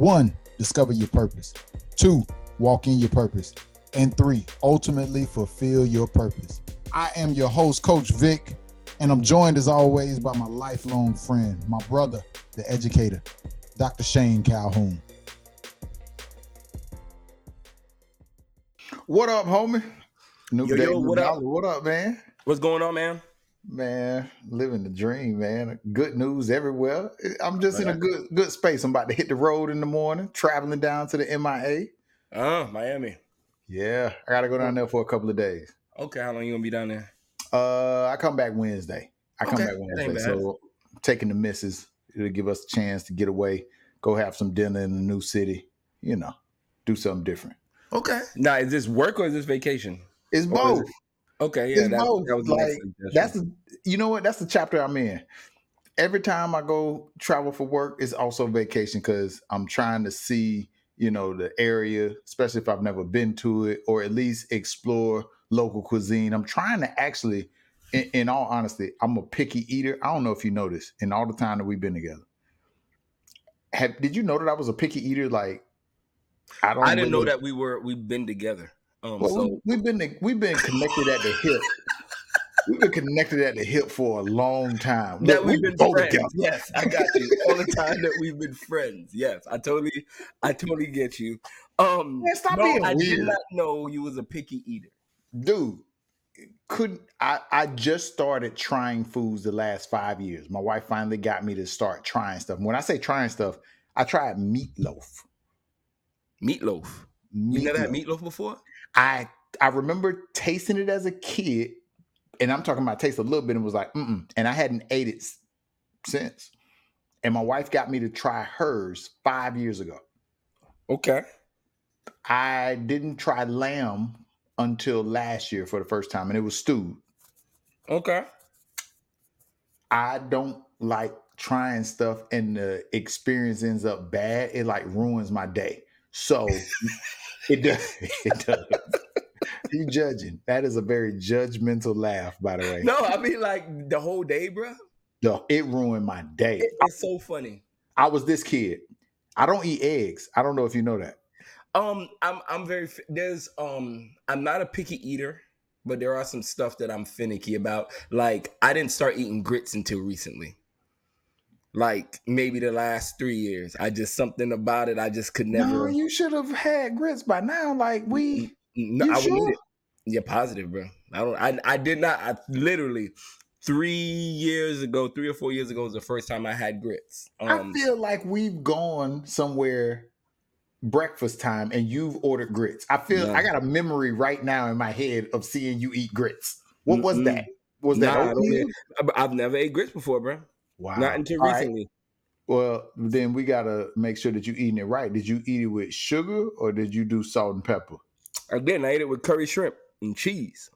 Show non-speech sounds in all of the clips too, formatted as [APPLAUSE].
One, discover your purpose. Two, walk in your purpose. And three, ultimately fulfill your purpose. I am your host, Coach Vic, and I'm joined as always by my lifelong friend, my brother, the educator, Dr. Shane Calhoun. What up, homie? New Yo, day, yo, what up? What up, man? What's going on, man? Man, living the dream, man. Good news everywhere. I'm just in a good good space. I'm about to hit the road in the morning, traveling down to the MIA. Uh, Miami. Yeah, I gotta go down there for a couple of days. Okay, how long you gonna be down there? Uh, I come back Wednesday. I come Okay, back Wednesday, so taking the missus it'll give us a chance to get away, go have some dinner in a new city. You know, do something different. Okay. Now, is this work or is this vacation? It's both. it- Okay, yeah, that, that was like that's the you know what that's the chapter I'm in. Every time I go travel for work, it's also vacation because I'm trying to see you know the area, especially if I've never been to it, or at least explore local cuisine. I'm trying to actually, in, in all honesty, I'm a picky eater. I don't know if you know. In all the time that we've been together, have did you know that I was a picky eater? Like I don't. I didn't know that we were we've been together. Um, well, so we, have been we've been connected at the hip. We've been connected at the hip for a long time. that we've we been friends. together. Yes, I got you. All the time that we've been friends. Yes, I totally, I totally get you. Um, Man, stop no, being I did not know you was a picky eater. dude. Couldn't I? I just started trying foods the last five years. My wife finally got me to start trying stuff. When I say trying stuff, I tried meatloaf. Meatloaf. You never had Meatloaf. meatloaf before? I I remember tasting it as a kid, and I'm talking about taste a little bit, and it was like, mm and I hadn't ate it since. And my wife got me to try hers five years ago. Okay. I didn't try lamb until last year for the first time, and it was stewed. Okay. I don't like trying stuff and the experience ends up bad. It like ruins my day. So it does. [LAUGHS] It does. You judging? That is a very judgmental laugh, by the way. No, I mean like the whole day, bro. No, it ruined my day. It, it's so funny. I was this kid. I don't eat eggs. I don't know if you know that. Um, I'm I'm very there's um I'm not a picky eater, but there are some stuff that I'm finicky about. Like I didn't start eating grits until recently. Like maybe the last three years. I just something about it. I just could never. No, you should have had grits by now. Like we, No, you I would sure? Yeah, positive, bro. I don't. I I did not. I literally three years ago, three or four years ago was the first time I had grits. Um, I feel like we've gone somewhere breakfast time and you've ordered grits. I feel No. I got a memory right now in my head of seeing you eat grits. What was Mm-mm. that? Was that Nah, I don't oatmeal? I've- I've never ate grits before, bro. Wow. Not until All right. recently. Well, then we gotta make sure that you eating it right. Did you eat it with sugar or did you do salt and pepper? Again, I ate it with curry shrimp and cheese.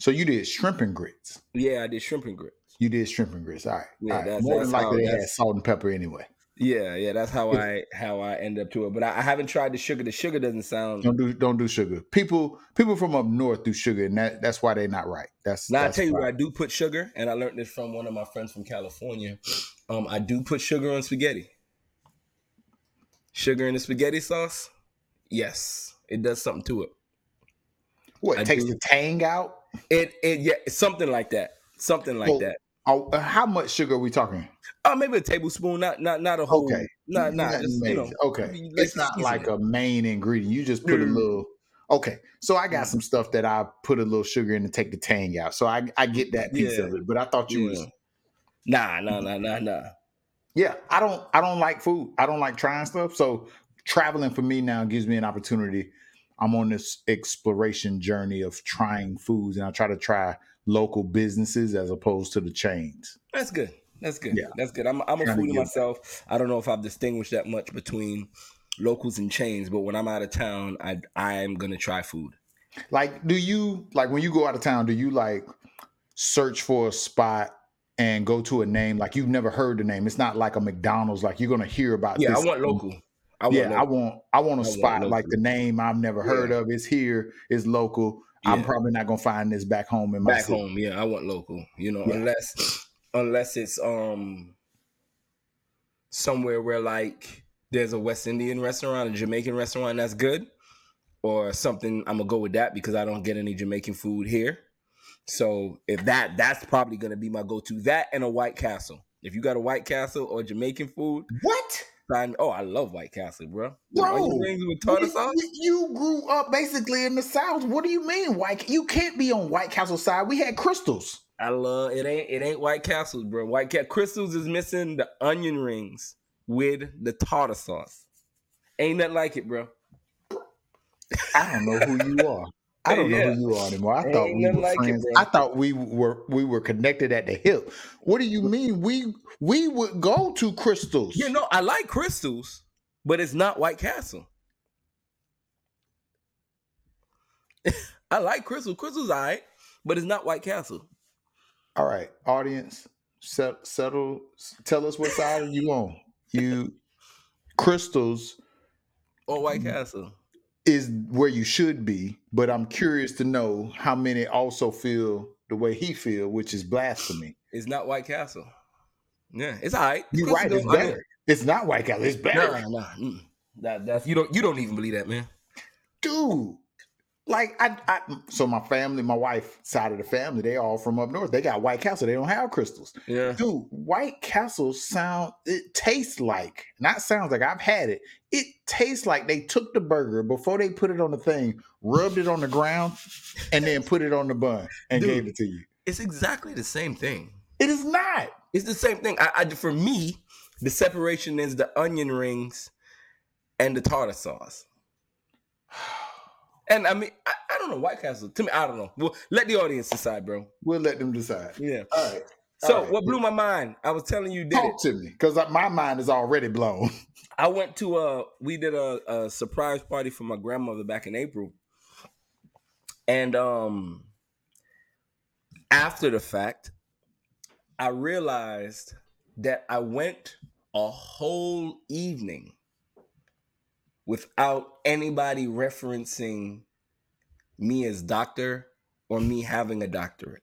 So you did shrimp and grits. Yeah, I did shrimp and grits. You did shrimp and grits. All right. Yeah, All right. that's- More than that's how- likely they had salt and pepper anyway. Yeah, yeah, that's how I how I end up to it. But I, I haven't tried the sugar. The sugar doesn't sound. Don't do don't do sugar. People people from up north do sugar, and that, that's why they're not right. That's Now I tell you why. I do put sugar, and I learned this from one of my friends from California. Um, I do put sugar on spaghetti. Sugar in the spaghetti sauce, yes, it does something to it. What I takes do. the tang out? It it yeah, something like that, something like Well, that. Oh, uh, how much sugar are we talking? Oh, maybe a tablespoon, not not not a whole. Okay. not not just you know. okay. It's not like a main ingredient. You just put a Mm. little. Okay, so I got some stuff that I put a little sugar in to take the tang out. So I I get that piece Yeah. of it. But I thought you was Nah, nah, nah, nah, nah. yeah. I don't I don't like food. I don't like trying stuff. So traveling for me now gives me an opportunity. I'm on this exploration journey of trying foods, and I try to try local businesses as opposed to the chains. That's good. That's good. Yeah. That's good. I'm I'm a foodie myself. I don't know if I've distinguished that much between locals and chains, but when I'm out of town, I I'm gonna try food. Like, do you like when you go out of town? Do you like search for a spot and go to a name like you've never heard the name? It's not like a McDonald's. Like you're gonna hear about. Yeah, I want local. I want yeah, I want I want a I want spot like the name I've never heard Yeah. of. It's here. It's local. I'm probably not gonna find this back home in my back city. home. Yeah, I want local. You know, Yeah. unless unless it's um somewhere where like there's a West Indian restaurant, a Jamaican restaurant that's good, or something. I'm gonna go with that because I don't get any Jamaican food here. So if that, that's probably gonna be my go-to. That and a White Castle. If you got a White Castle or Jamaican food, What? Sign. Oh, I love White Castle, bro. Bro, Onion rings with tartar You- sauce. You grew up basically in the South. What do you mean, White? You can't be on White Castle side. We had Krystals. I love it. Ain't it ain't White Castles, bro. White Cat Krystals is missing the onion rings with the tartar sauce. Ain't nothing like it, bro. I don't know who you are. I don't know who you are anymore. I Ain't thought we were like friends. bro. I thought we were we were connected at the hip. What do you mean? We we would go to Krystals. You know, I like Krystals, but it's not White Castle. [LAUGHS] I like Krystal. Krystal's all right, but it's not White Castle. All right, audience, set, settle. Tell us what side are you on. You Krystals Or White. Castle. Is where you should be, but I'm curious to know how many also feel the way he feel, which is blasphemy. It's not White Castle. Yeah, it's all right. You're right. It's better. It's not White Castle. It's better, Nah, nah. mm. That, that's you don't you don't even believe that, man. dude. Like I, I, so my family, my wife side of the family, they all from up north. They got White Castle. They don't have Krystals. Yeah. Dude, White Castle sound it tastes like not sounds like I've had it. It tastes like they took the burger before they put it on the thing, rubbed it on the ground, and then put it on the bun and Dude. gave it to you. It's exactly the same thing. It is not. It's the same thing. I, I for me, the separation is the onion rings and the tartar sauce. [SIGHS] And I mean, I, I don't know White Castle. To me, I don't know. Well, let the audience decide, bro. We'll let them decide. Yeah. All right. So All right. what blew my mind? I was telling you, did it. Talk to me, because my mind is already blown. [LAUGHS] I went to a we did a, a surprise party for my grandmother back in April. And um after the fact, I realized that I went a whole evening without anybody referencing me as doctor or me having a doctorate.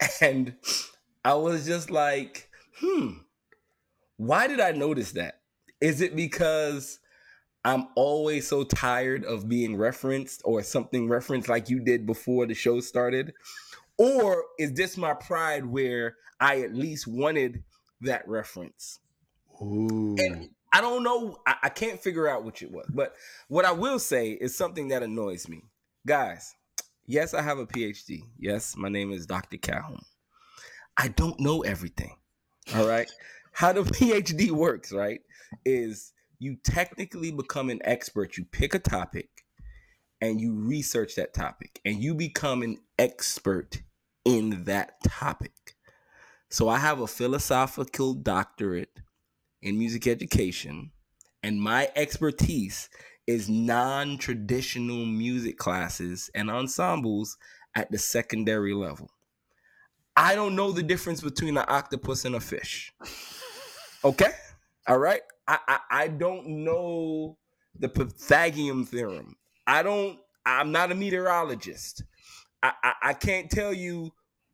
[LAUGHS] And I was just like, hmm, why did I notice that? Is it because I'm always so tired of being referenced or something referenced like you did before the show started? Or is this my pride where I at least wanted that reference? Ooh. And I don't know. I, I can't figure out which it was. But what I will say is something that annoys me. Guys, yes, I have a PhD. Yes, my name is Dr. Calhoun. I don't know everything. All right. How the [LAUGHS] PhD works, right, is you technically become an expert. You pick a topic and you research that topic and you become an expert in that topic. So I have a philosophical doctorate in music education, and my expertise is non traditional music classes and ensembles at the secondary level. I don't know the difference between an octopus and a fish. Okay? All right? I, I, I don't know the Pythagorean theorem. I don't, I'm not a meteorologist. I, I, I can't tell you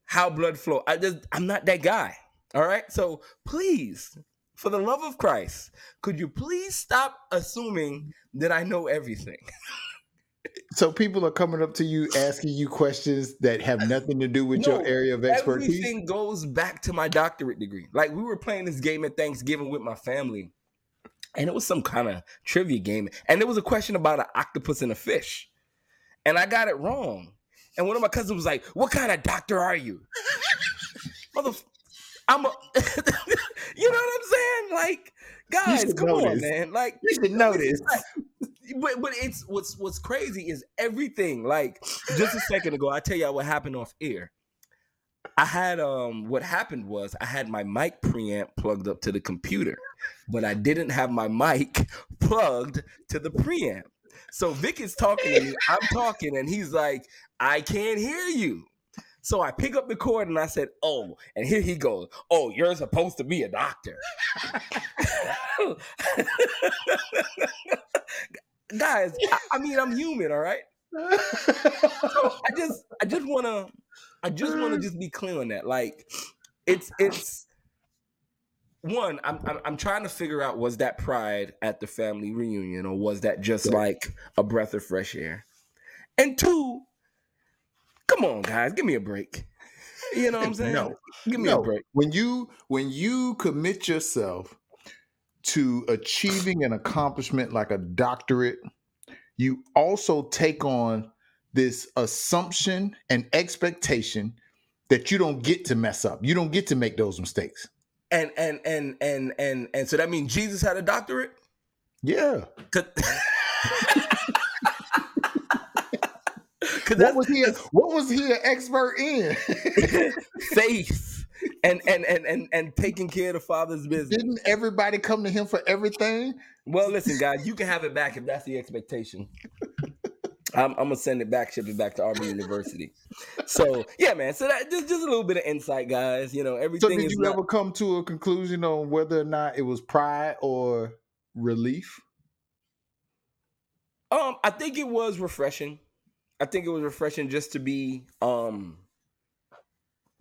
how blood flow. I just, I'm not that guy. All right? So please, for the love of Christ, could you please stop assuming that I know everything? [LAUGHS] So people are coming up to you asking you questions that have nothing to do with No, your area of expertise. Everything goes back to my doctorate degree. Like we were playing this game at Thanksgiving with my family, and it was some kind of trivia game, and there was a question about an octopus and a fish, and I got it wrong. And one of my cousins was like, "What kind of doctor are you?" [LAUGHS] Mother, I'm a, [LAUGHS] you know what I'm saying? Like, guys, come on, this. man. Like, You should [LAUGHS] know this. But but it's what's what's crazy is everything. Like just a second ago, I tell y'all what happened off air. I had um what happened was I had my mic preamp plugged up to the computer, but I didn't have my mic [LAUGHS] plugged to the preamp. So Vic is talking to me, I'm talking, and he's like, I can't hear you. So I pick up the cord and I said, Oh, and here he goes. Oh, you're supposed to be a doctor. [LAUGHS] [LAUGHS] Guys, I, I mean, I'm human, all right? So I just I just wanna I just wanna just be clear on that. Like it's it's one, I'm, I'm I'm trying to figure out was that pride at the family reunion or was that just like a breath of fresh air? And two, come on, guys, give me a break. You know what I'm [LAUGHS] saying? No. give me no, a break. when you when you commit yourself to achieving an accomplishment like a doctorate, you also take on this assumption and expectation that you don't get to mess up. You don't get to make those mistakes. And and and and and and so that means Jesus had a doctorate. Yeah. [LAUGHS] [LAUGHS] What was he? A, [LAUGHS] what was he an expert in? faith and and and and and taking care of the father's business. Didn't everybody come to him for everything? Well, listen, guys, you can have it back if that's the expectation. I'm, I'm gonna send it back, ship it back to Auburn University. So yeah, man. So that just, just a little bit of insight, guys. You know, So everything did is you not- ever come to a conclusion on whether or not it was pride or relief? Um, I think it was refreshing. I think it was refreshing just to be um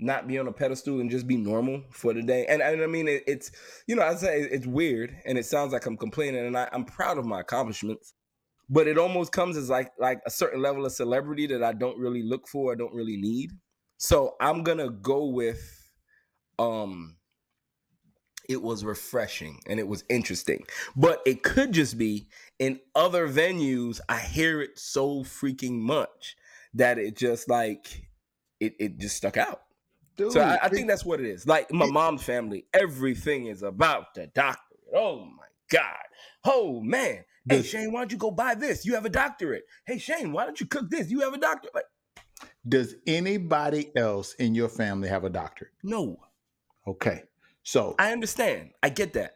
not be on a pedestal and just be normal for the day. And, and I mean, it, it's you know, I say it's weird and it sounds like I'm complaining, and I, I'm proud of my accomplishments, but it almost comes as like like a certain level of celebrity that I don't really look for, I don't really need. So I'm gonna go with um it was refreshing and it was interesting. But it could just be in other venues, I hear it so freaking much that it just like it, it just stuck out. Dude, So I, I think that's what it is. Like my mom's family, everything is about the doctorate. Oh my God. Oh man. Hey Shane, why don't you go buy this? You have a doctorate. Hey Shane, why don't you cook this? You have a doctorate. Like, does anybody else in your family have a doctorate? no, Okay. So I understand. I get that.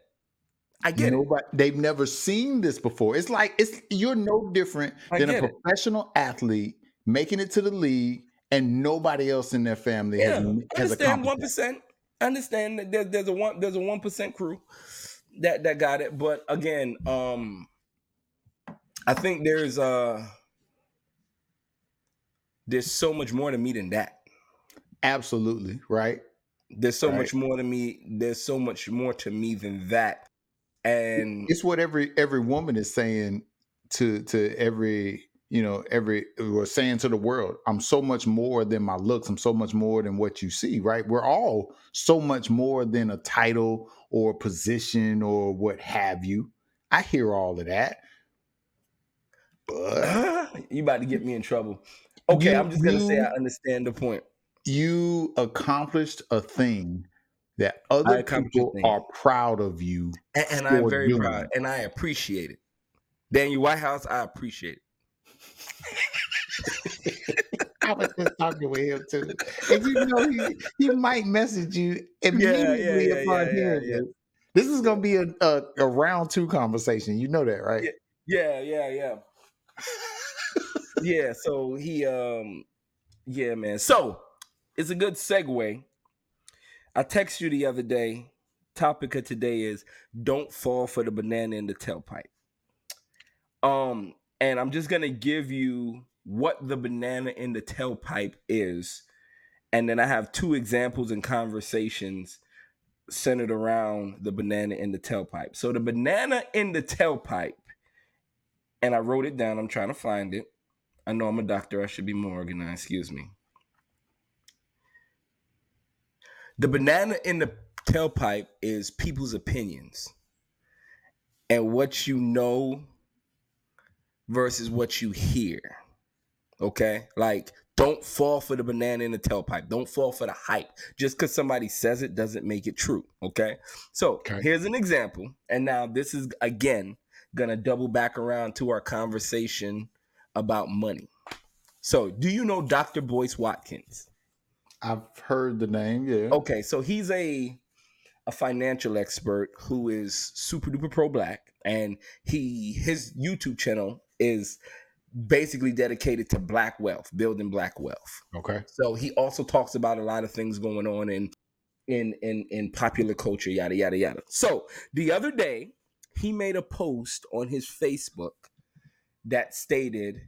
I get it. nobody they've never seen this before. It's like it's you're no different I than a get it. professional athlete making it to the league and nobody else in their family Yeah, has, understand one percent. I understand that there's there's a one there's a one percent crew that that got it, but again, um, I think there's uh there's so much more to me than that. Absolutely, right? There's so Right. much more to me. There's so much more to me than that. And It's what every every woman is saying to to every you know every or saying to the world i'm so much more than my looks i'm so much more than what you see right we're all so much more than a title or a position or what have you i hear all of that but [LAUGHS] you about to get me in trouble. Okay, You- I'm just gonna say I understand the point. you accomplished a thing that other people are proud of you And, and I'm very doing proud, and I appreciate it. Daniel Whitehouse, I appreciate it. [LAUGHS] I was just talking with him too. And you know, he, he might message you immediately yeah, upon yeah, hearing yeah. this. This is gonna be a, a, a round two conversation. You know that, right? Yeah, yeah, yeah. yeah, so he um yeah, man. So it's a good segue. I texted you the other day. Topic of today is don't fall for the banana in the tailpipe. Um, and I'm just gonna give you what the banana in the tailpipe is, and then I have two examples and conversations centered around the banana in the tailpipe. So the banana in the tailpipe and I wrote it down. I'm trying to find it. I know I'm a doctor. I should be more organized. Excuse me. The banana in the tailpipe is people's opinions and what you know versus what you hear. Okay? Like, don't fall for the banana in the tailpipe. Don't fall for the hype. Just because somebody says it doesn't make it true. Okay? So, Okay. here's an example. And now, this is again gonna double back around to our conversation about money. So, do you know Dr. Boyce Watkins? I've heard the name. Yeah. Okay, so he's a a financial expert who is super duper pro black, and he his YouTube channel is basically dedicated to black wealth, building black wealth. Okay. So he also talks about a lot of things going on in in in in popular culture, yada yada yada. So the other day, he made a post on his Facebook that stated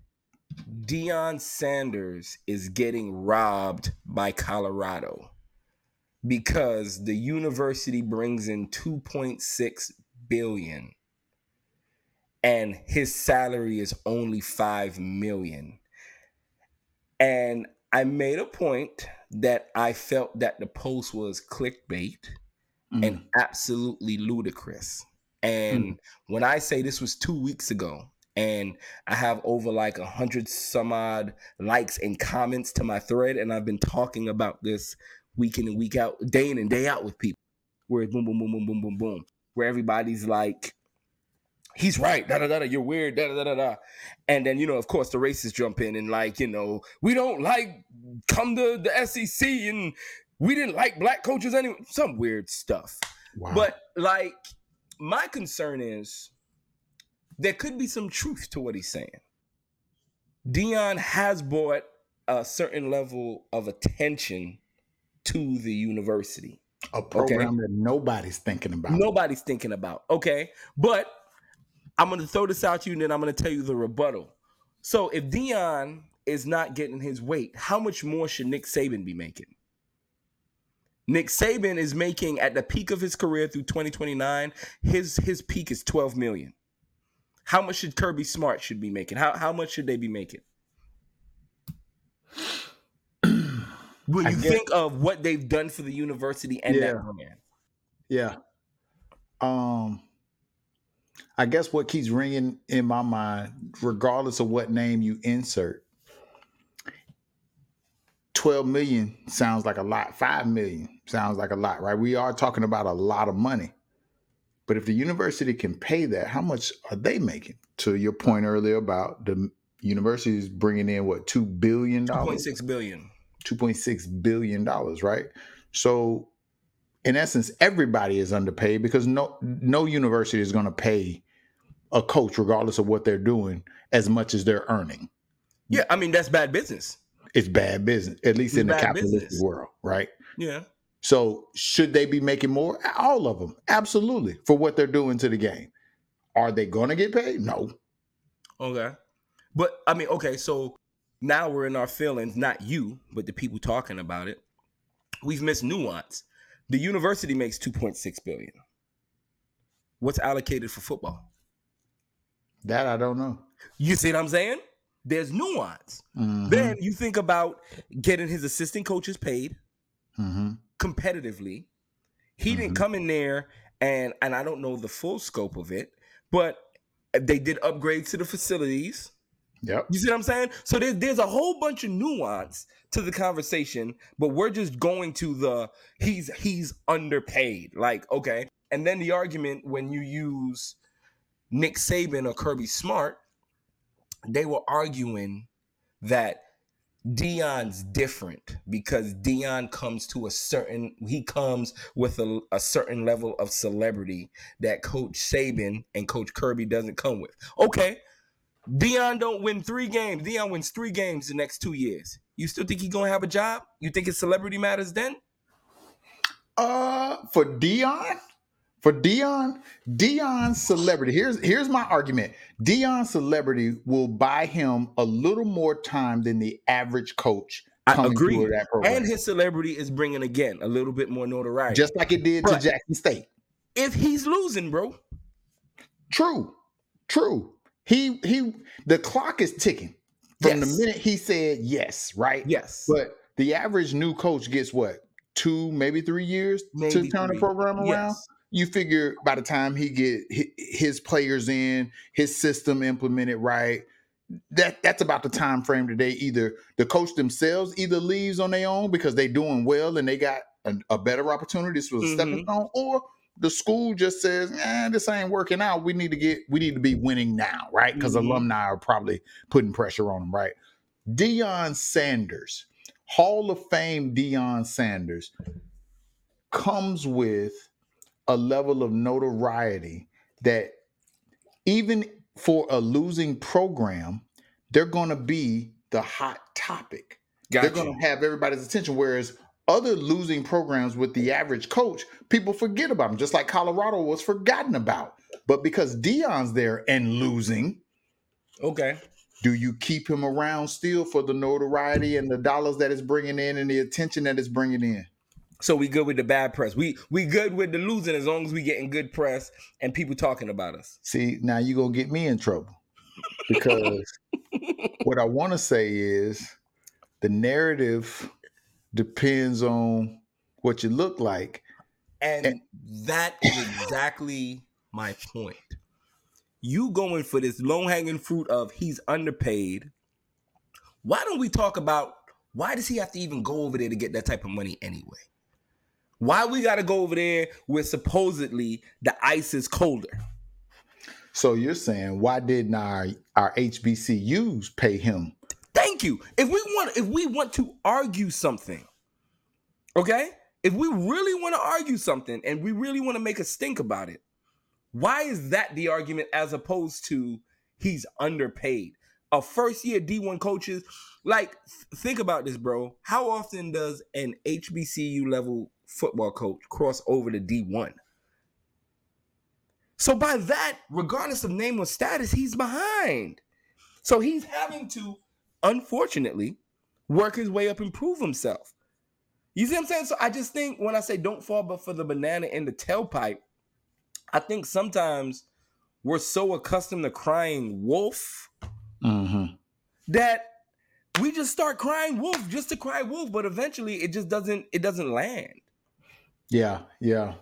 Deion Sanders is getting robbed by Colorado because the university brings in 2.6 billion and his salary is only 5 million. And I made a point that I felt that the post was clickbait Mm. and absolutely ludicrous. And when I say this was two weeks ago, and I have over like a hundred some odd likes and comments to my thread, and I've been talking about this week in and week out, day in and day out with people, where boom, boom, boom, boom, boom, boom, boom, where everybody's like, he's right, da da da da, you're weird, da da da da. And then, you know, of course, the racists jump in and like, you know, we don't like come to the SEC and we didn't like black coaches anyway, some weird stuff. Wow. But like, my concern is there could be some truth to what he's saying. Deion has brought a certain level of attention to the university. a program that nobody's thinking about. Nobody's thinking about. Okay. But I'm going to throw this out to you and then I'm going to tell you the rebuttal. So if Deion is not getting his weight, how much more should Nick Saban be making? Nick Saban is making at the peak of his career through 2029, his his peak is 12 million. How much should Kirby Smart should be making? How how much should they be making? [CLEARS THROAT] When you guess- think of what they've done for the university and Yeah. that brand. Yeah. Um I guess what keeps ringing in my mind, regardless of what name you insert, 12 million sounds like a lot. 5 million sounds like a lot, right? We are talking about a lot of money. But if the university can pay that, how much are they making? To your point earlier about the universities bringing in what, $2 billion? 2.6 billion. 2.6 billion dollars right so in essence everybody is underpaid because no no university is going to pay a coach regardless of what they're doing as much as they're earning Yeah, I mean that's bad business. it's bad business at least It's in the capitalistic business. world right Yeah. so should they be making more all of them absolutely for what they're doing to the game are they going to get paid no Okay. But I mean, okay, so now we're in our feelings, not you, but the people talking about it. We've missed nuance. The university makes 2.6 billion. What's allocated for football? that i don't know You see what I'm saying? There's nuance. Mhm, Then you think about getting his assistant coaches paid mhm. competitively. He didn't Mhm. come in there and and I don't know the full scope of it, but they did upgrades to the facilities. Yep You see what I'm saying? So there's there's a whole bunch of nuance to the conversation, but we're just going to the he's he's underpaid. Like, okay. And then the argument when you use Nick Saban or Kirby Smart, they were arguing that Deion's different because Deion comes to a certain he comes with a, a certain level of celebrity that Coach Saban and Coach Kirby doesn't come with. Okay, Deion don't win three games. Deion wins three games the next two years. You still think he gonna have a job? You think his celebrity matters then? Uh, for Deion, for Deion, Deion's celebrity. Here's here's my argument. Deion's celebrity will buy him a little more time than the average coach I agree. And his celebrity is bringing again a little bit more notoriety. just like it did But- to Jackson State. if he's losing, bro. True, true. He he. The clock is ticking from Yes. the minute he said yes. Right. Yes. But the average new coach gets what two, maybe three years to turn three. the program around. Yes. you figure by the time he get his players in, his system implemented right, that that's about the time frame today. either the coach themselves either leaves on their own because they're doing well and they got a, a better opportunity. This was a stepping Mhm. stone, or the school just says, "Eh, this ain't working out. We need to get, we need to be winning now, right?" Because Mhm. alumni are probably putting pressure on them, right? Deion Sanders Hall of Fame Deion Sanders comes with a level of notoriety that even for a losing program, they're going to be the hot topic. Got they're going to have everybody's attention. Whereas other losing programs with the average coach, people forget about them, just like Colorado was forgotten about. But because Deion's there and losing, Okay. do you keep him around still for the notoriety and the dollars that it's bringing in and the attention that it's bringing in? So we good with the bad press. We we good with the losing as long as we getting good press and people talking about us. See, now you're going to get me in trouble because [LAUGHS] what I want to say is the narrative depends on what you look like. And that is exactly my point. You going for this low hanging fruit of he's underpaid. Why don't we talk about why does he have to even go over there to get that type of money anyway? Why we got to go over there where supposedly the ice is colder? So you're saying why didn't our our HBCUs pay him? Thank you. If we want if we want to argue something, okay? If we really want to argue something and we really want to make a stink about it, why is that the argument as opposed to he's underpaid? A first year D1 coaches, like th- think about this, bro. How often does an HBCU level football coach cross over to D1? So by that, regardless of name or status, he's behind. So he's having to, unfortunately, work his way up and prove himself. You see what I'm saying? So I just think when I say don't fall but for the banana in the tailpipe, I think sometimes we're so accustomed to crying wolf Mm-hmm. that we just start crying wolf just to cry wolf, but eventually it just doesn't it doesn't land. Yeah, yeah,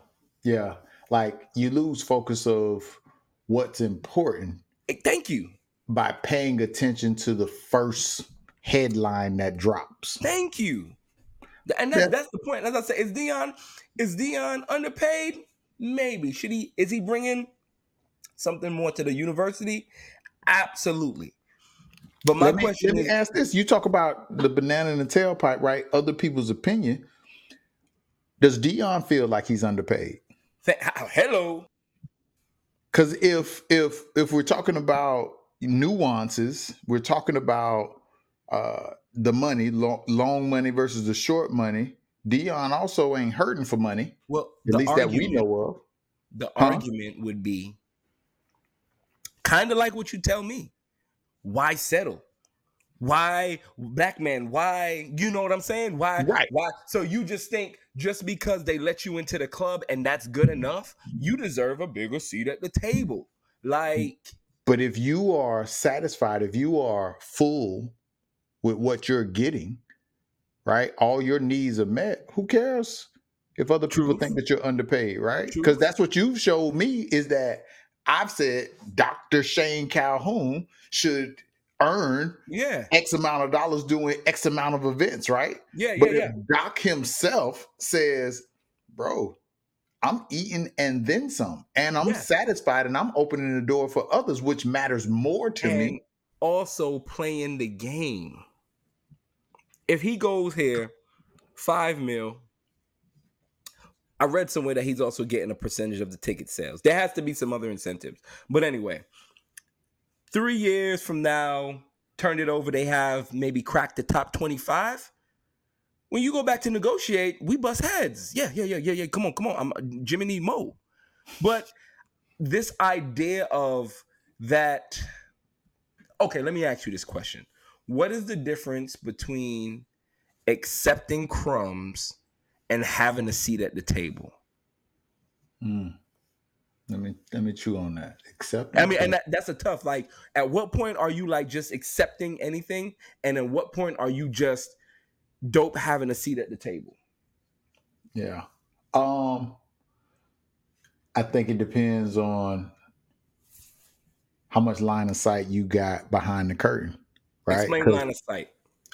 yeah. Like you lose focus of what's important Thank you. By paying attention to the first headline that drops. Thank you. And that, Yeah. that's the point. As I said, is Deion is Deion underpaid? Maybe. Should he? Is he bringing something more to the university? Absolutely. But my me, question let me is, ask this: You talk about the banana in the tailpipe, right? Other people's opinion. Does Deion feel like he's underpaid? th- [LAUGHS] hello. Because if if if we're talking about nuances, we're talking about uh, the money, long, long money versus the short money. Deion also ain't hurting for money, Well, at least that we know of. The Huh? argument would be kind of like what you tell me. Why settle? Why black man? Why you know what I'm saying? Why? Right. Why? So you just think just because they let you into the club and that's good enough, you deserve a bigger seat at the table. Like But if you are satisfied, if you are full with what you're getting, right? All your needs are met. Who cares if other people think that you're underpaid, right? Because that's what you've showed me is that I've said Dr. Shane Calhoun should earn yeah, X amount of dollars doing X amount of events, right? yeah, yeah, But yeah. if Doc himself says, bro, I'm eating and then some, and I'm Yeah. satisfied and I'm opening the door for others, which matters more to and me. also playing the game. If he goes here, five mil. I read somewhere that he's also getting a percentage of the ticket sales. There has to be some other incentives. But anyway, three years from now, turned it over, they have maybe cracked the top 25. When you go back to negotiate, we bust heads. Yeah, yeah, yeah, yeah, yeah. Come on, come on. I'm Jiminy Mo. But this idea of that okay, let me ask you this question. What is the difference between accepting crumbs and having a seat at the table? Mm. Let me let me chew on that. Accept. I mean, and that, that's a tough. Like, at what point are you like just accepting anything, and at what point are you just dope having a seat at the table? yeah. Um, I think it depends on how much line of sight you got behind the curtain, right? Explain line of sight.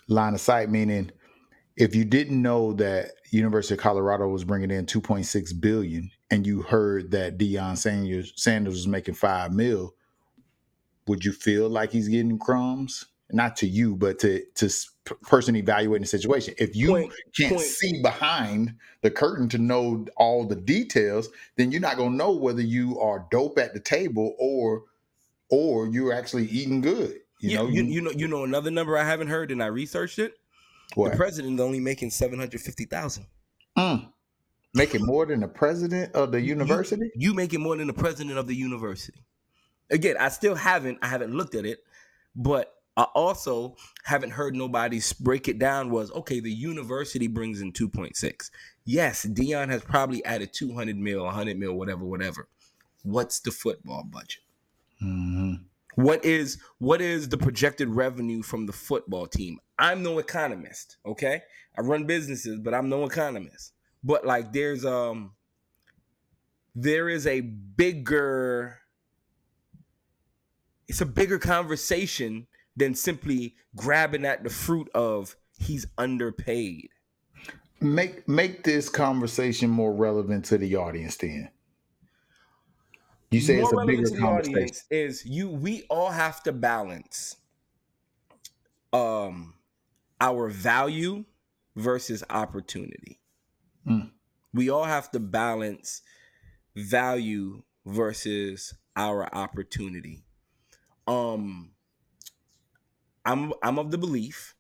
line of sight meaning if you didn't know that University of Colorado was bringing in 2.6 billion and you heard that Deion Sanders, Sanders was making 5 mil, would you feel like he's getting crumbs not to you, but to to person evaluating the situation. If you Point- can't point. see behind the curtain to know all the details, then you're not gonna know whether you are dope at the table or or you're actually eating good. You You, know, you, you know, you know another number I haven't heard, and I researched it. what? The president only making seven hundred fifty thousand. Mm. Making more than the president of the university? You making more than the president of the university. Again, I still haven't. I haven't looked at it, but I also haven't heard nobody break it down. Was okay. The university brings in two point six. Yes, Deion has probably added two hundred mil, hundred mil, whatever, whatever. What's the football budget? Mhm. What is what is the projected revenue from the football team? I'm no economist, okay? I run businesses, but I'm no economist. But like there's um there is a bigger it's a bigger conversation than simply grabbing at the fruit of he's underpaid. Make make this conversation more relevant to the audience then. You say it's a bigger to conversation. audience is you we all have to balance um our value versus opportunity. Mm. We all have to balance value versus our opportunity. Um I'm I'm of the belief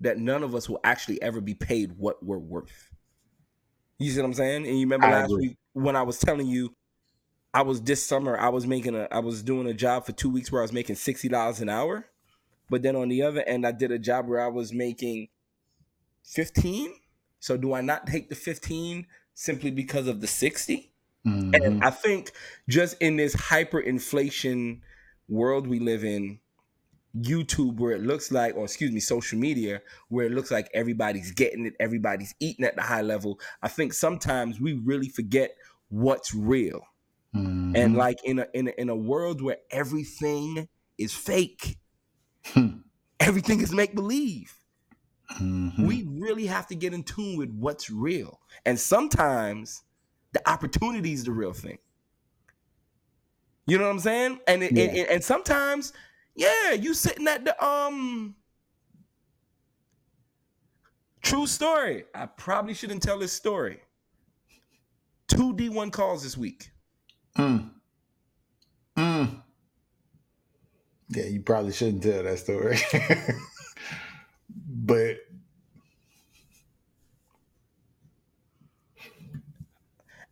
that none of us will actually ever be paid what we're worth. You see what I'm saying? And you remember I last agree. week when I was telling you I was this summer I was making a I was doing a job for 2 weeks where I was making $60 an hour. But then on the other end I did a job where I was making 15. So do I not take the 15 simply because of the 60? Mhm. And I think just in this hyperinflation world we live in, YouTube, where it looks like, or excuse me, social media, where it looks like everybody's getting it, everybody's eating at the high level. I think sometimes we really forget what's real. Mhm. And like in a in a, in a world where everything is fake, Hmm. everything is make believe. Mhm. We really have to get in tune with what's real. And sometimes the opportunity is the real thing. You know what I'm saying? And it, Yeah. and, and sometimes, yeah, you sitting at the um true story. I probably shouldn't tell this story. Two D1 calls this week. Mm. Mm. Yeah, you probably shouldn't tell that story. [LAUGHS] but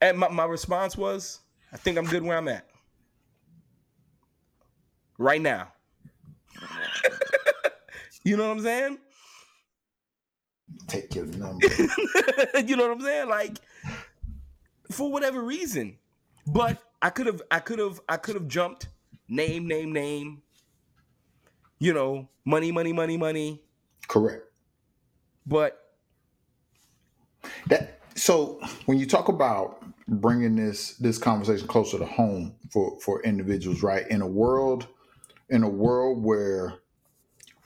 And my, my response was, I think I'm good where I'm at. Right now. [LAUGHS] you know what I'm saying? take your number. [LAUGHS] you know what I'm saying? Like for whatever reason. But I could have I could have I could have jumped name name name. You know, money money money money, Correct. but That so when you talk about bringing this this conversation closer to home for for individuals, right? In a world in a world where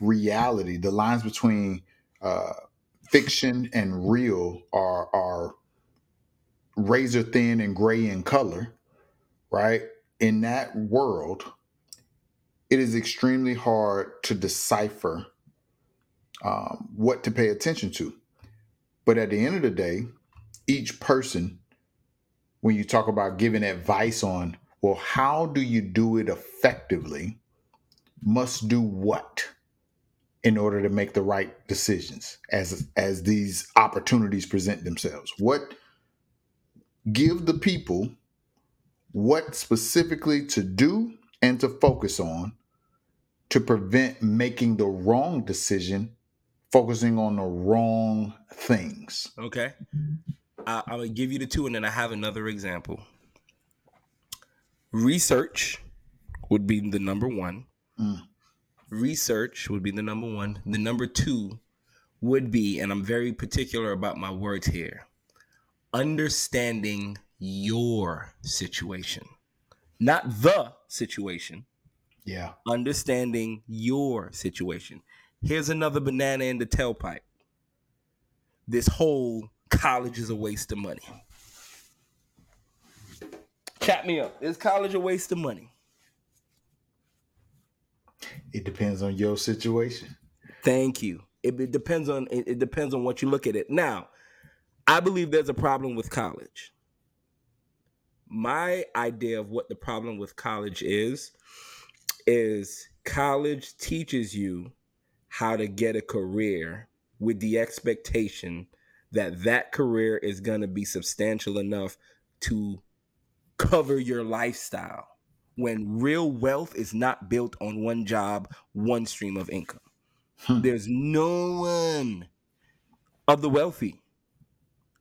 reality, the lines between uh, fiction and real are are razor thin and gray in color, right? In that world, it is extremely hard to decipher um, what to pay attention to. But at the end of the day, each person, when you talk about giving advice on, well, how do you do it effectively, must do what in order to make the right decisions as as these opportunities present themselves. What give the people what specifically to do and to focus on to prevent making the wrong decision, focusing on the wrong things. okay. I, I'm gonna give you the two, and then I have another example. Research would be the number one. Mm. Research would be the number one. The number two would be, and I'm very particular about my words here, understanding your situation, not the situation, Yeah. understanding your situation. Here's another banana in the tailpipe. This whole college is a waste of money. Chat me up. Is college a waste of money? It depends on your situation. Thank you. It, it depends on it, it depends on what you look at it. Now, I believe there's a problem with college. My idea of what the problem with college is is college teaches you how to get a career with the expectation that that career is going to be substantial enough to cover your lifestyle when real wealth is not built on one job, one stream of income. Hmm. There's no one of the wealthy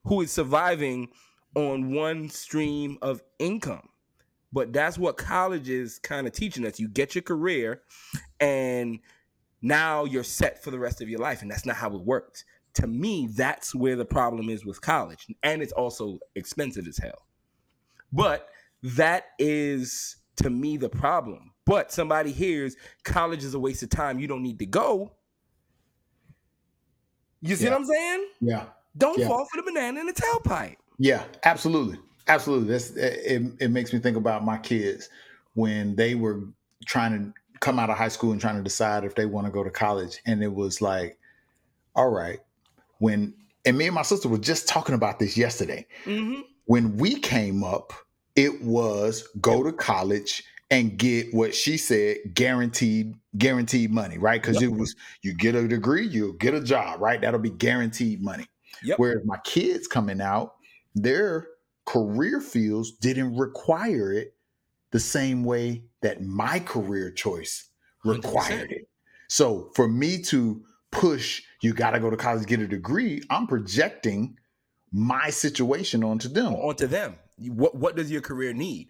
who is surviving on one stream of income. But that's what college is kind of teaching us. You get your career and now you're set for the rest of your life. And that's not how it works. To me, that's where the problem is with college. And it's also expensive as hell. But that is to me the problem. But somebody hears college is a waste of time. You don't need to go. You see Yeah. what I'm saying? Yeah. Don't Yeah. fall for the banana in the tailpipe. Yeah, absolutely. Absolutely. That's it, it makes me think about my kids when they were trying to come out of high school and trying to decide if they want to go to college. And it was like, all right, when and me and my sister were just talking about this yesterday. Mm-hmm. When we came up, it was go to college and get what she said guaranteed guaranteed money, right? Because Yep. it was you get a degree, you'll get a job, right? That'll be guaranteed money. Yep. Whereas my kids coming out, their career fields didn't require it the same way that my career choice 100%. required it. So for me to push, you got to go to college, get a degree, I'm projecting my situation onto them. onto them. What what does your career need?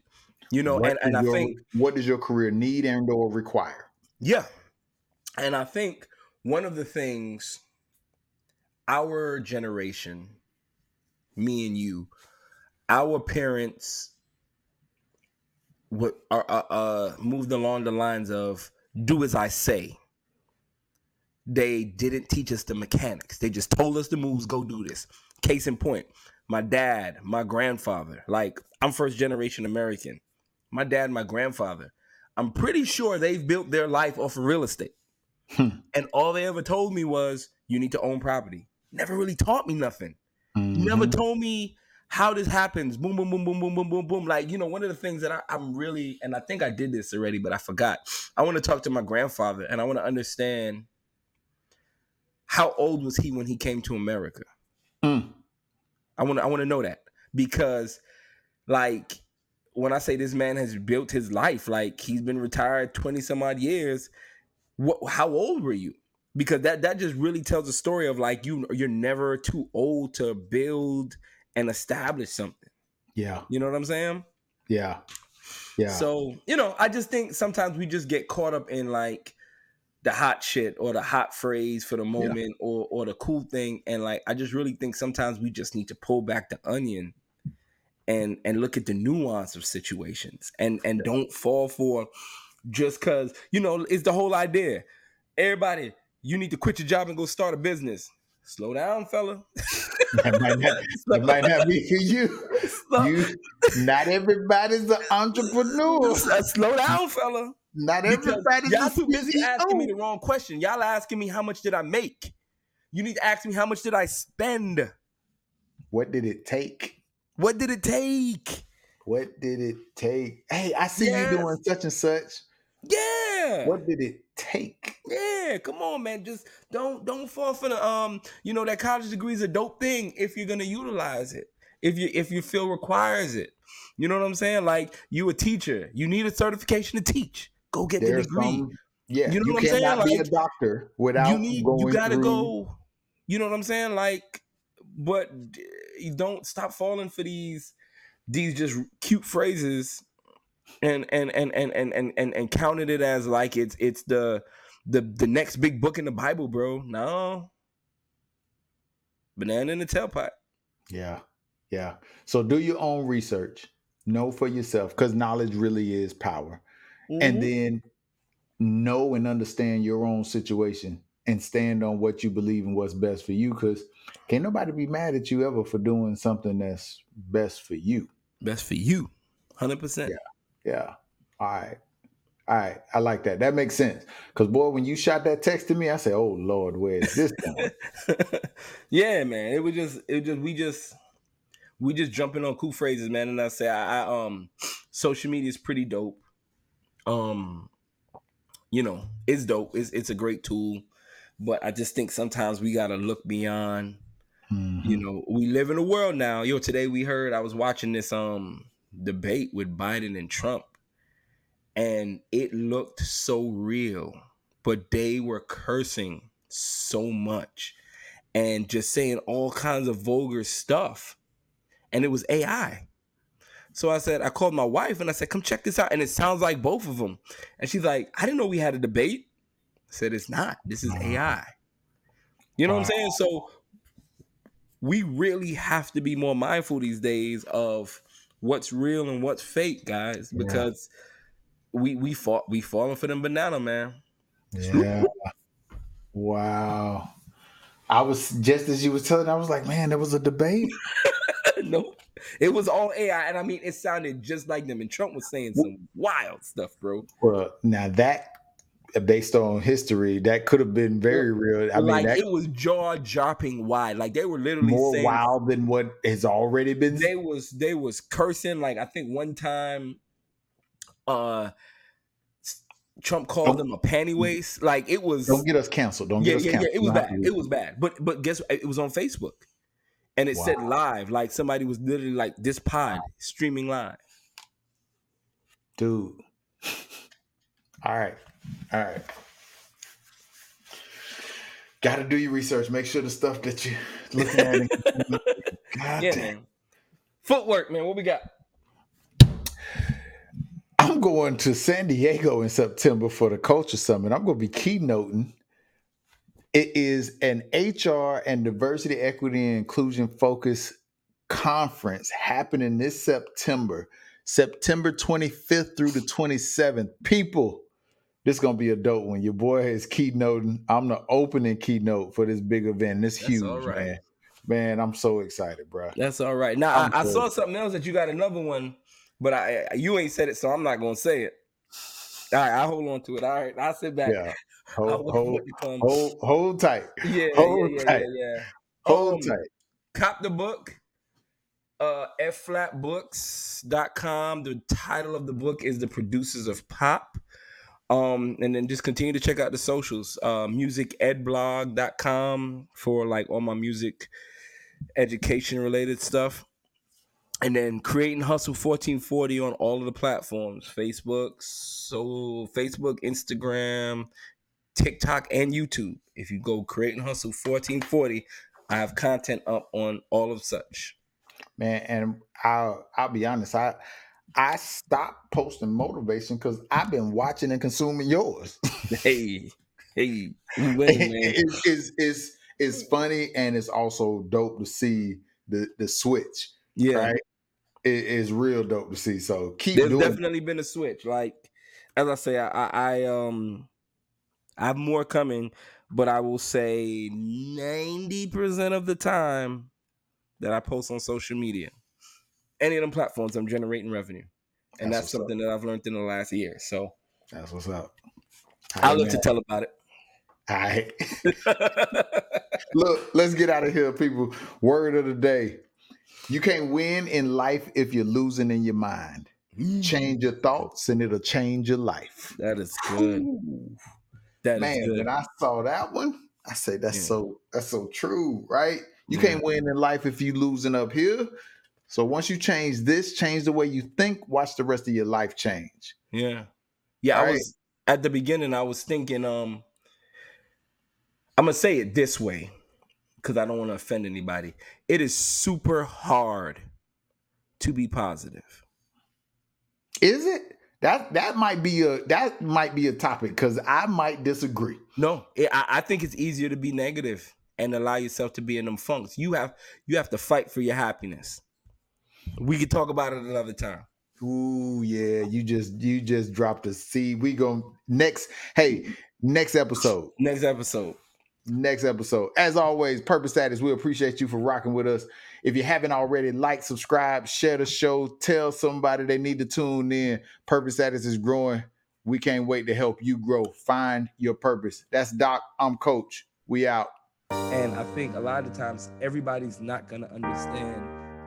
You know, What and, and does I your- think what does your career need and or require? yeah. And I think one of the things our generation, me and you, our parents what are uh, uh moved along the lines of do as I say. They didn't teach us the mechanics. They just told us the moves, go do this. Case in point, my dad, my grandfather, like I'm first generation American. My dad, my grandfather, I'm pretty sure they've built their life off of real estate. Hmm. And all they ever told me was, you need to own property. Never really taught me nothing. Never Mhm. told me how this happens. Boom, boom, boom, boom, boom, boom, boom, boom. Like, you know, one of the things that I, I'm really, and I think I did this already, but I forgot. I want to talk to my grandfather and I want to understand how old was he when he came to America? Mm. I want to, I want to know that because, like, when I say this man has built his life, like he's been retired twenty some odd years. What? How old were you? Because that that just really tells a story of like you you're never too old to build and establish something. Yeah, You know what I'm saying? yeah, yeah. So, you know, I just think sometimes we just get caught up in like the hot shit or the hot phrase for the moment or or the cool thing. And like I just really think sometimes we just need to pull back the onion and and look at the nuance of situations and and don't fall for just cause you know it's the whole idea. Everybody, you need to quit your job and go start a business. Slow down, fella. [LAUGHS] that, might not, [LAUGHS] that might not be for you. You, not everybody's an [LAUGHS] entrepreneur. slow down, fella. Not Because everybody's y'all too busy asking me the wrong question. Y'all asking me how much did I make? You need to ask me how much did I spend? What did it take? What did it take? What did it take? Hey, I see Yes. you doing such and such. Yeah. What did it take? Yeah, come on, man. Just don't don't fall for the um, you know, that college degree is a dope thing if you're gonna utilize it. If you if you feel requires it. You know what I'm saying? Like you a teacher, you need a certification to teach. Go get the degree. some, yeah, You you, know what I'm saying? cannot be a doctor without you need going you gotta through. go you know what i'm saying like but you don't stop falling for these these just cute phrases and and and and and and and, and counted it as like it's it's the the the next big book in the bible bro no banana in the tailpipe Yeah, yeah. So do your own research. Know for yourself because knowledge really is power. Mhm. and then know and understand your own situation and stand on what you believe and what's best for you because can't nobody be mad at you ever for doing something that's best for you best for you 100% Yeah. yeah all right All right, I like that. That makes sense. Cause boy, when you shot that text to me, I said, "Oh Lord, where is this going?" [LAUGHS] yeah, man. It was just it just we just we just jumping on cool phrases, man. And I say I, I um social media is pretty dope. Um, you know, it's dope. It's it's a great tool, but I just think sometimes we gotta look beyond. Mhm. You know, we live in a world now. Yo, today we heard I was watching this um debate with Biden and Trump, and it looked so real, but they were cursing so much and just saying all kinds of vulgar stuff. And it was AI. So I said, I called my wife and I said, come check this out. And it sounds like both of them. And she's like, I didn't know we had a debate. I said, it's not. This is AI. You know what I'm saying? So we really have to be more mindful these days of what's real and what's fake, guys, Yeah. because we we fought we falling for them banana, man. Yeah. Wow. I was just as you was telling, I was like, man, there was a debate. [LAUGHS] no, it was all AI, and I mean, it sounded just like them. And Trump was saying some wild stuff, bro. Well, now that based on history, that could have been very real. I mean, like that it was jaw dropping wide. Like they were literally more saying wild than what has already been. they was they was cursing. Like I think one time, uh, Trump called Don't- them a panty waist. Like it was. Don't get us canceled. Don't yeah, get us yeah, yeah. canceled. It was You don't have bad. It was bad. But but guess what? It was on Facebook, and it said live. Like somebody was literally like this pod streaming live. dude. All right, all right. Got to do your research. Make sure the stuff that you're looking at. and- [LAUGHS] God Yeah, damn. man. Footwork, man. What we got? I'm going to San Diego in September for the Culture Summit. I'm going to be keynoting. It is an HR and diversity, equity, and inclusion focus conference happening this September, September 25th through the 27th. People, this is going to be a dope one. Your boy is keynoting. I'm the opening keynote for this big event. This That's huge, right. man. Man, I'm so excited, bro. That's all right. Now I, I saw something else that you got another one, but I you ain't said it, so I'm not gonna say it. All right, I'll hold on to it. All right, I'll sit back. Yeah. Hold, hold, it to come. hold, hold tight. yeah, hold yeah, yeah, tight. yeah, yeah. Hold Um, tight. Cop the book. Uh fflatbooks.com. The title of the book is The Producers of Pop. Um, and then just continue to check out the socials. Uh musicedblog.com for like all my music education related stuff. And then creating hustle 1440 on all of the platforms, Facebook, so Facebook, Instagram, TikTok, and YouTube. If you go Create and hustle 1440, I have content up on all of such. man. And I'll I'll be honest, I I stopped posting motivation because I've been watching and consuming yours. [LAUGHS] Hey, hey, we winning, man. it's, it's it's it's funny and it's also dope to see the the switch. Yeah, Right? It is real dope to see. So keep there's doing. it. definitely been a switch. Like as I say, I, I, I um I have more coming, but I will say ninety percent of the time that I post on social media, any of them platforms, I'm generating revenue, and That's that's, what's up. something that I've learned in the last year. So That's what's up. I'll Hey, look to tell about it. All right. [LAUGHS] Look, let's get out of here, people. Word of the day. You can't win in life if you're losing in your mind. Change your thoughts and it'll change your life. that is good. That Man, when I saw that one, I say that's Yeah. so that's so true, right? You Yeah. can't win in life if you losing up here. So once you change this, change the way you think, watch the rest of your life change. Yeah. Yeah, I Right. was at the beginning I was thinking um I'm going to say it this way cuz I don't want to offend anybody. It is super hard to be positive. Is it? That that might be a that might be a topic because I might disagree. No, it, I, I think it's easier to be negative and allow yourself to be in them funks. You have you have to fight for your happiness. We could talk about it another time. Ooh, yeah, you just you just dropped a seed. We going next. Hey, next episode. Next episode. Next episode. As always, Purpose Status, we appreciate you for rocking with us. If you haven't already, like, subscribe, share the show, tell somebody they need to tune in. Purpose Status is growing. We can't wait to help you grow. Find your purpose. That's Doc. I'm Coach. We out. And I think a lot of times everybody's not going to understand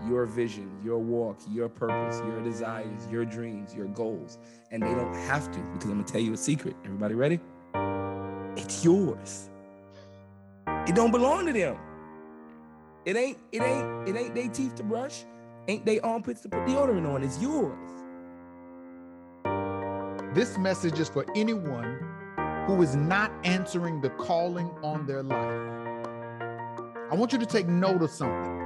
your vision, your walk, your purpose, your desires, your dreams, your goals. And they don't have to because I'm going to tell you a secret. Everybody ready? It's yours. It don't belong to them. It ain't, it ain't, it ain't they teeth to brush, ain't they armpits to put deodorant on. It's yours. This message is for anyone who is not answering the calling on their life. I want you to take note of something.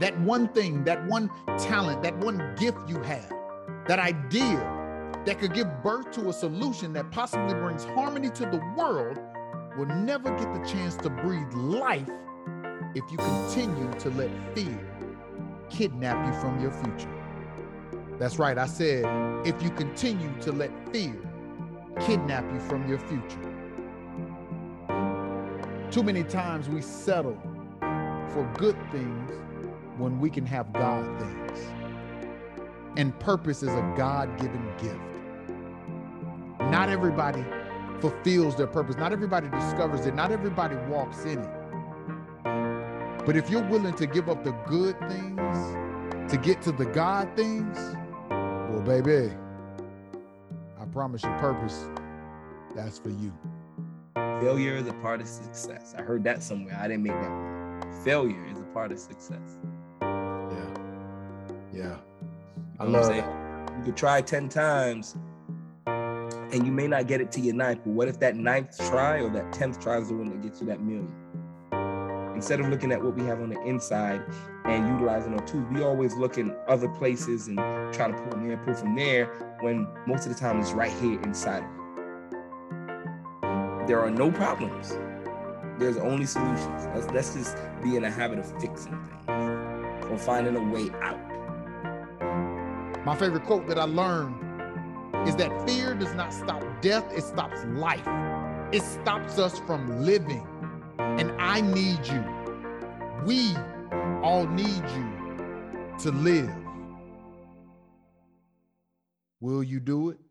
That one thing, that one talent, that one gift you have, that idea that could give birth to a solution that possibly brings harmony to the world will never get the chance to breathe life if you continue to let fear kidnap you from your future. That's right, I said, if you continue to let fear kidnap you from your future. Too many times we settle for good things when we can have God things. And purpose is a God given gift. Not everybody fulfills their purpose, not everybody discovers it, not everybody walks in it. But if you're willing to give up the good things to get to the God things, well, baby, I promise you, purpose, that's for you. Failure is a part of success. I heard that somewhere. I didn't make that one. Failure is a part of success. Yeah. Yeah. I You know what love saying? You could try 10 times and you may not get it to your ninth, but what if that ninth try or that 10th try is the one that gets you that million? Instead of looking at what we have on the inside and utilizing our tools, we always look in other places and try to pull from here, pull from there, when most of the time it's right here inside of. There are no problems. There's only solutions. Let's, let's just be in a habit of fixing things or finding a way out. My favorite quote that I learned is that fear does not stop death, it stops life. It stops us from living. And I need you. We all need you to live. Will you do it?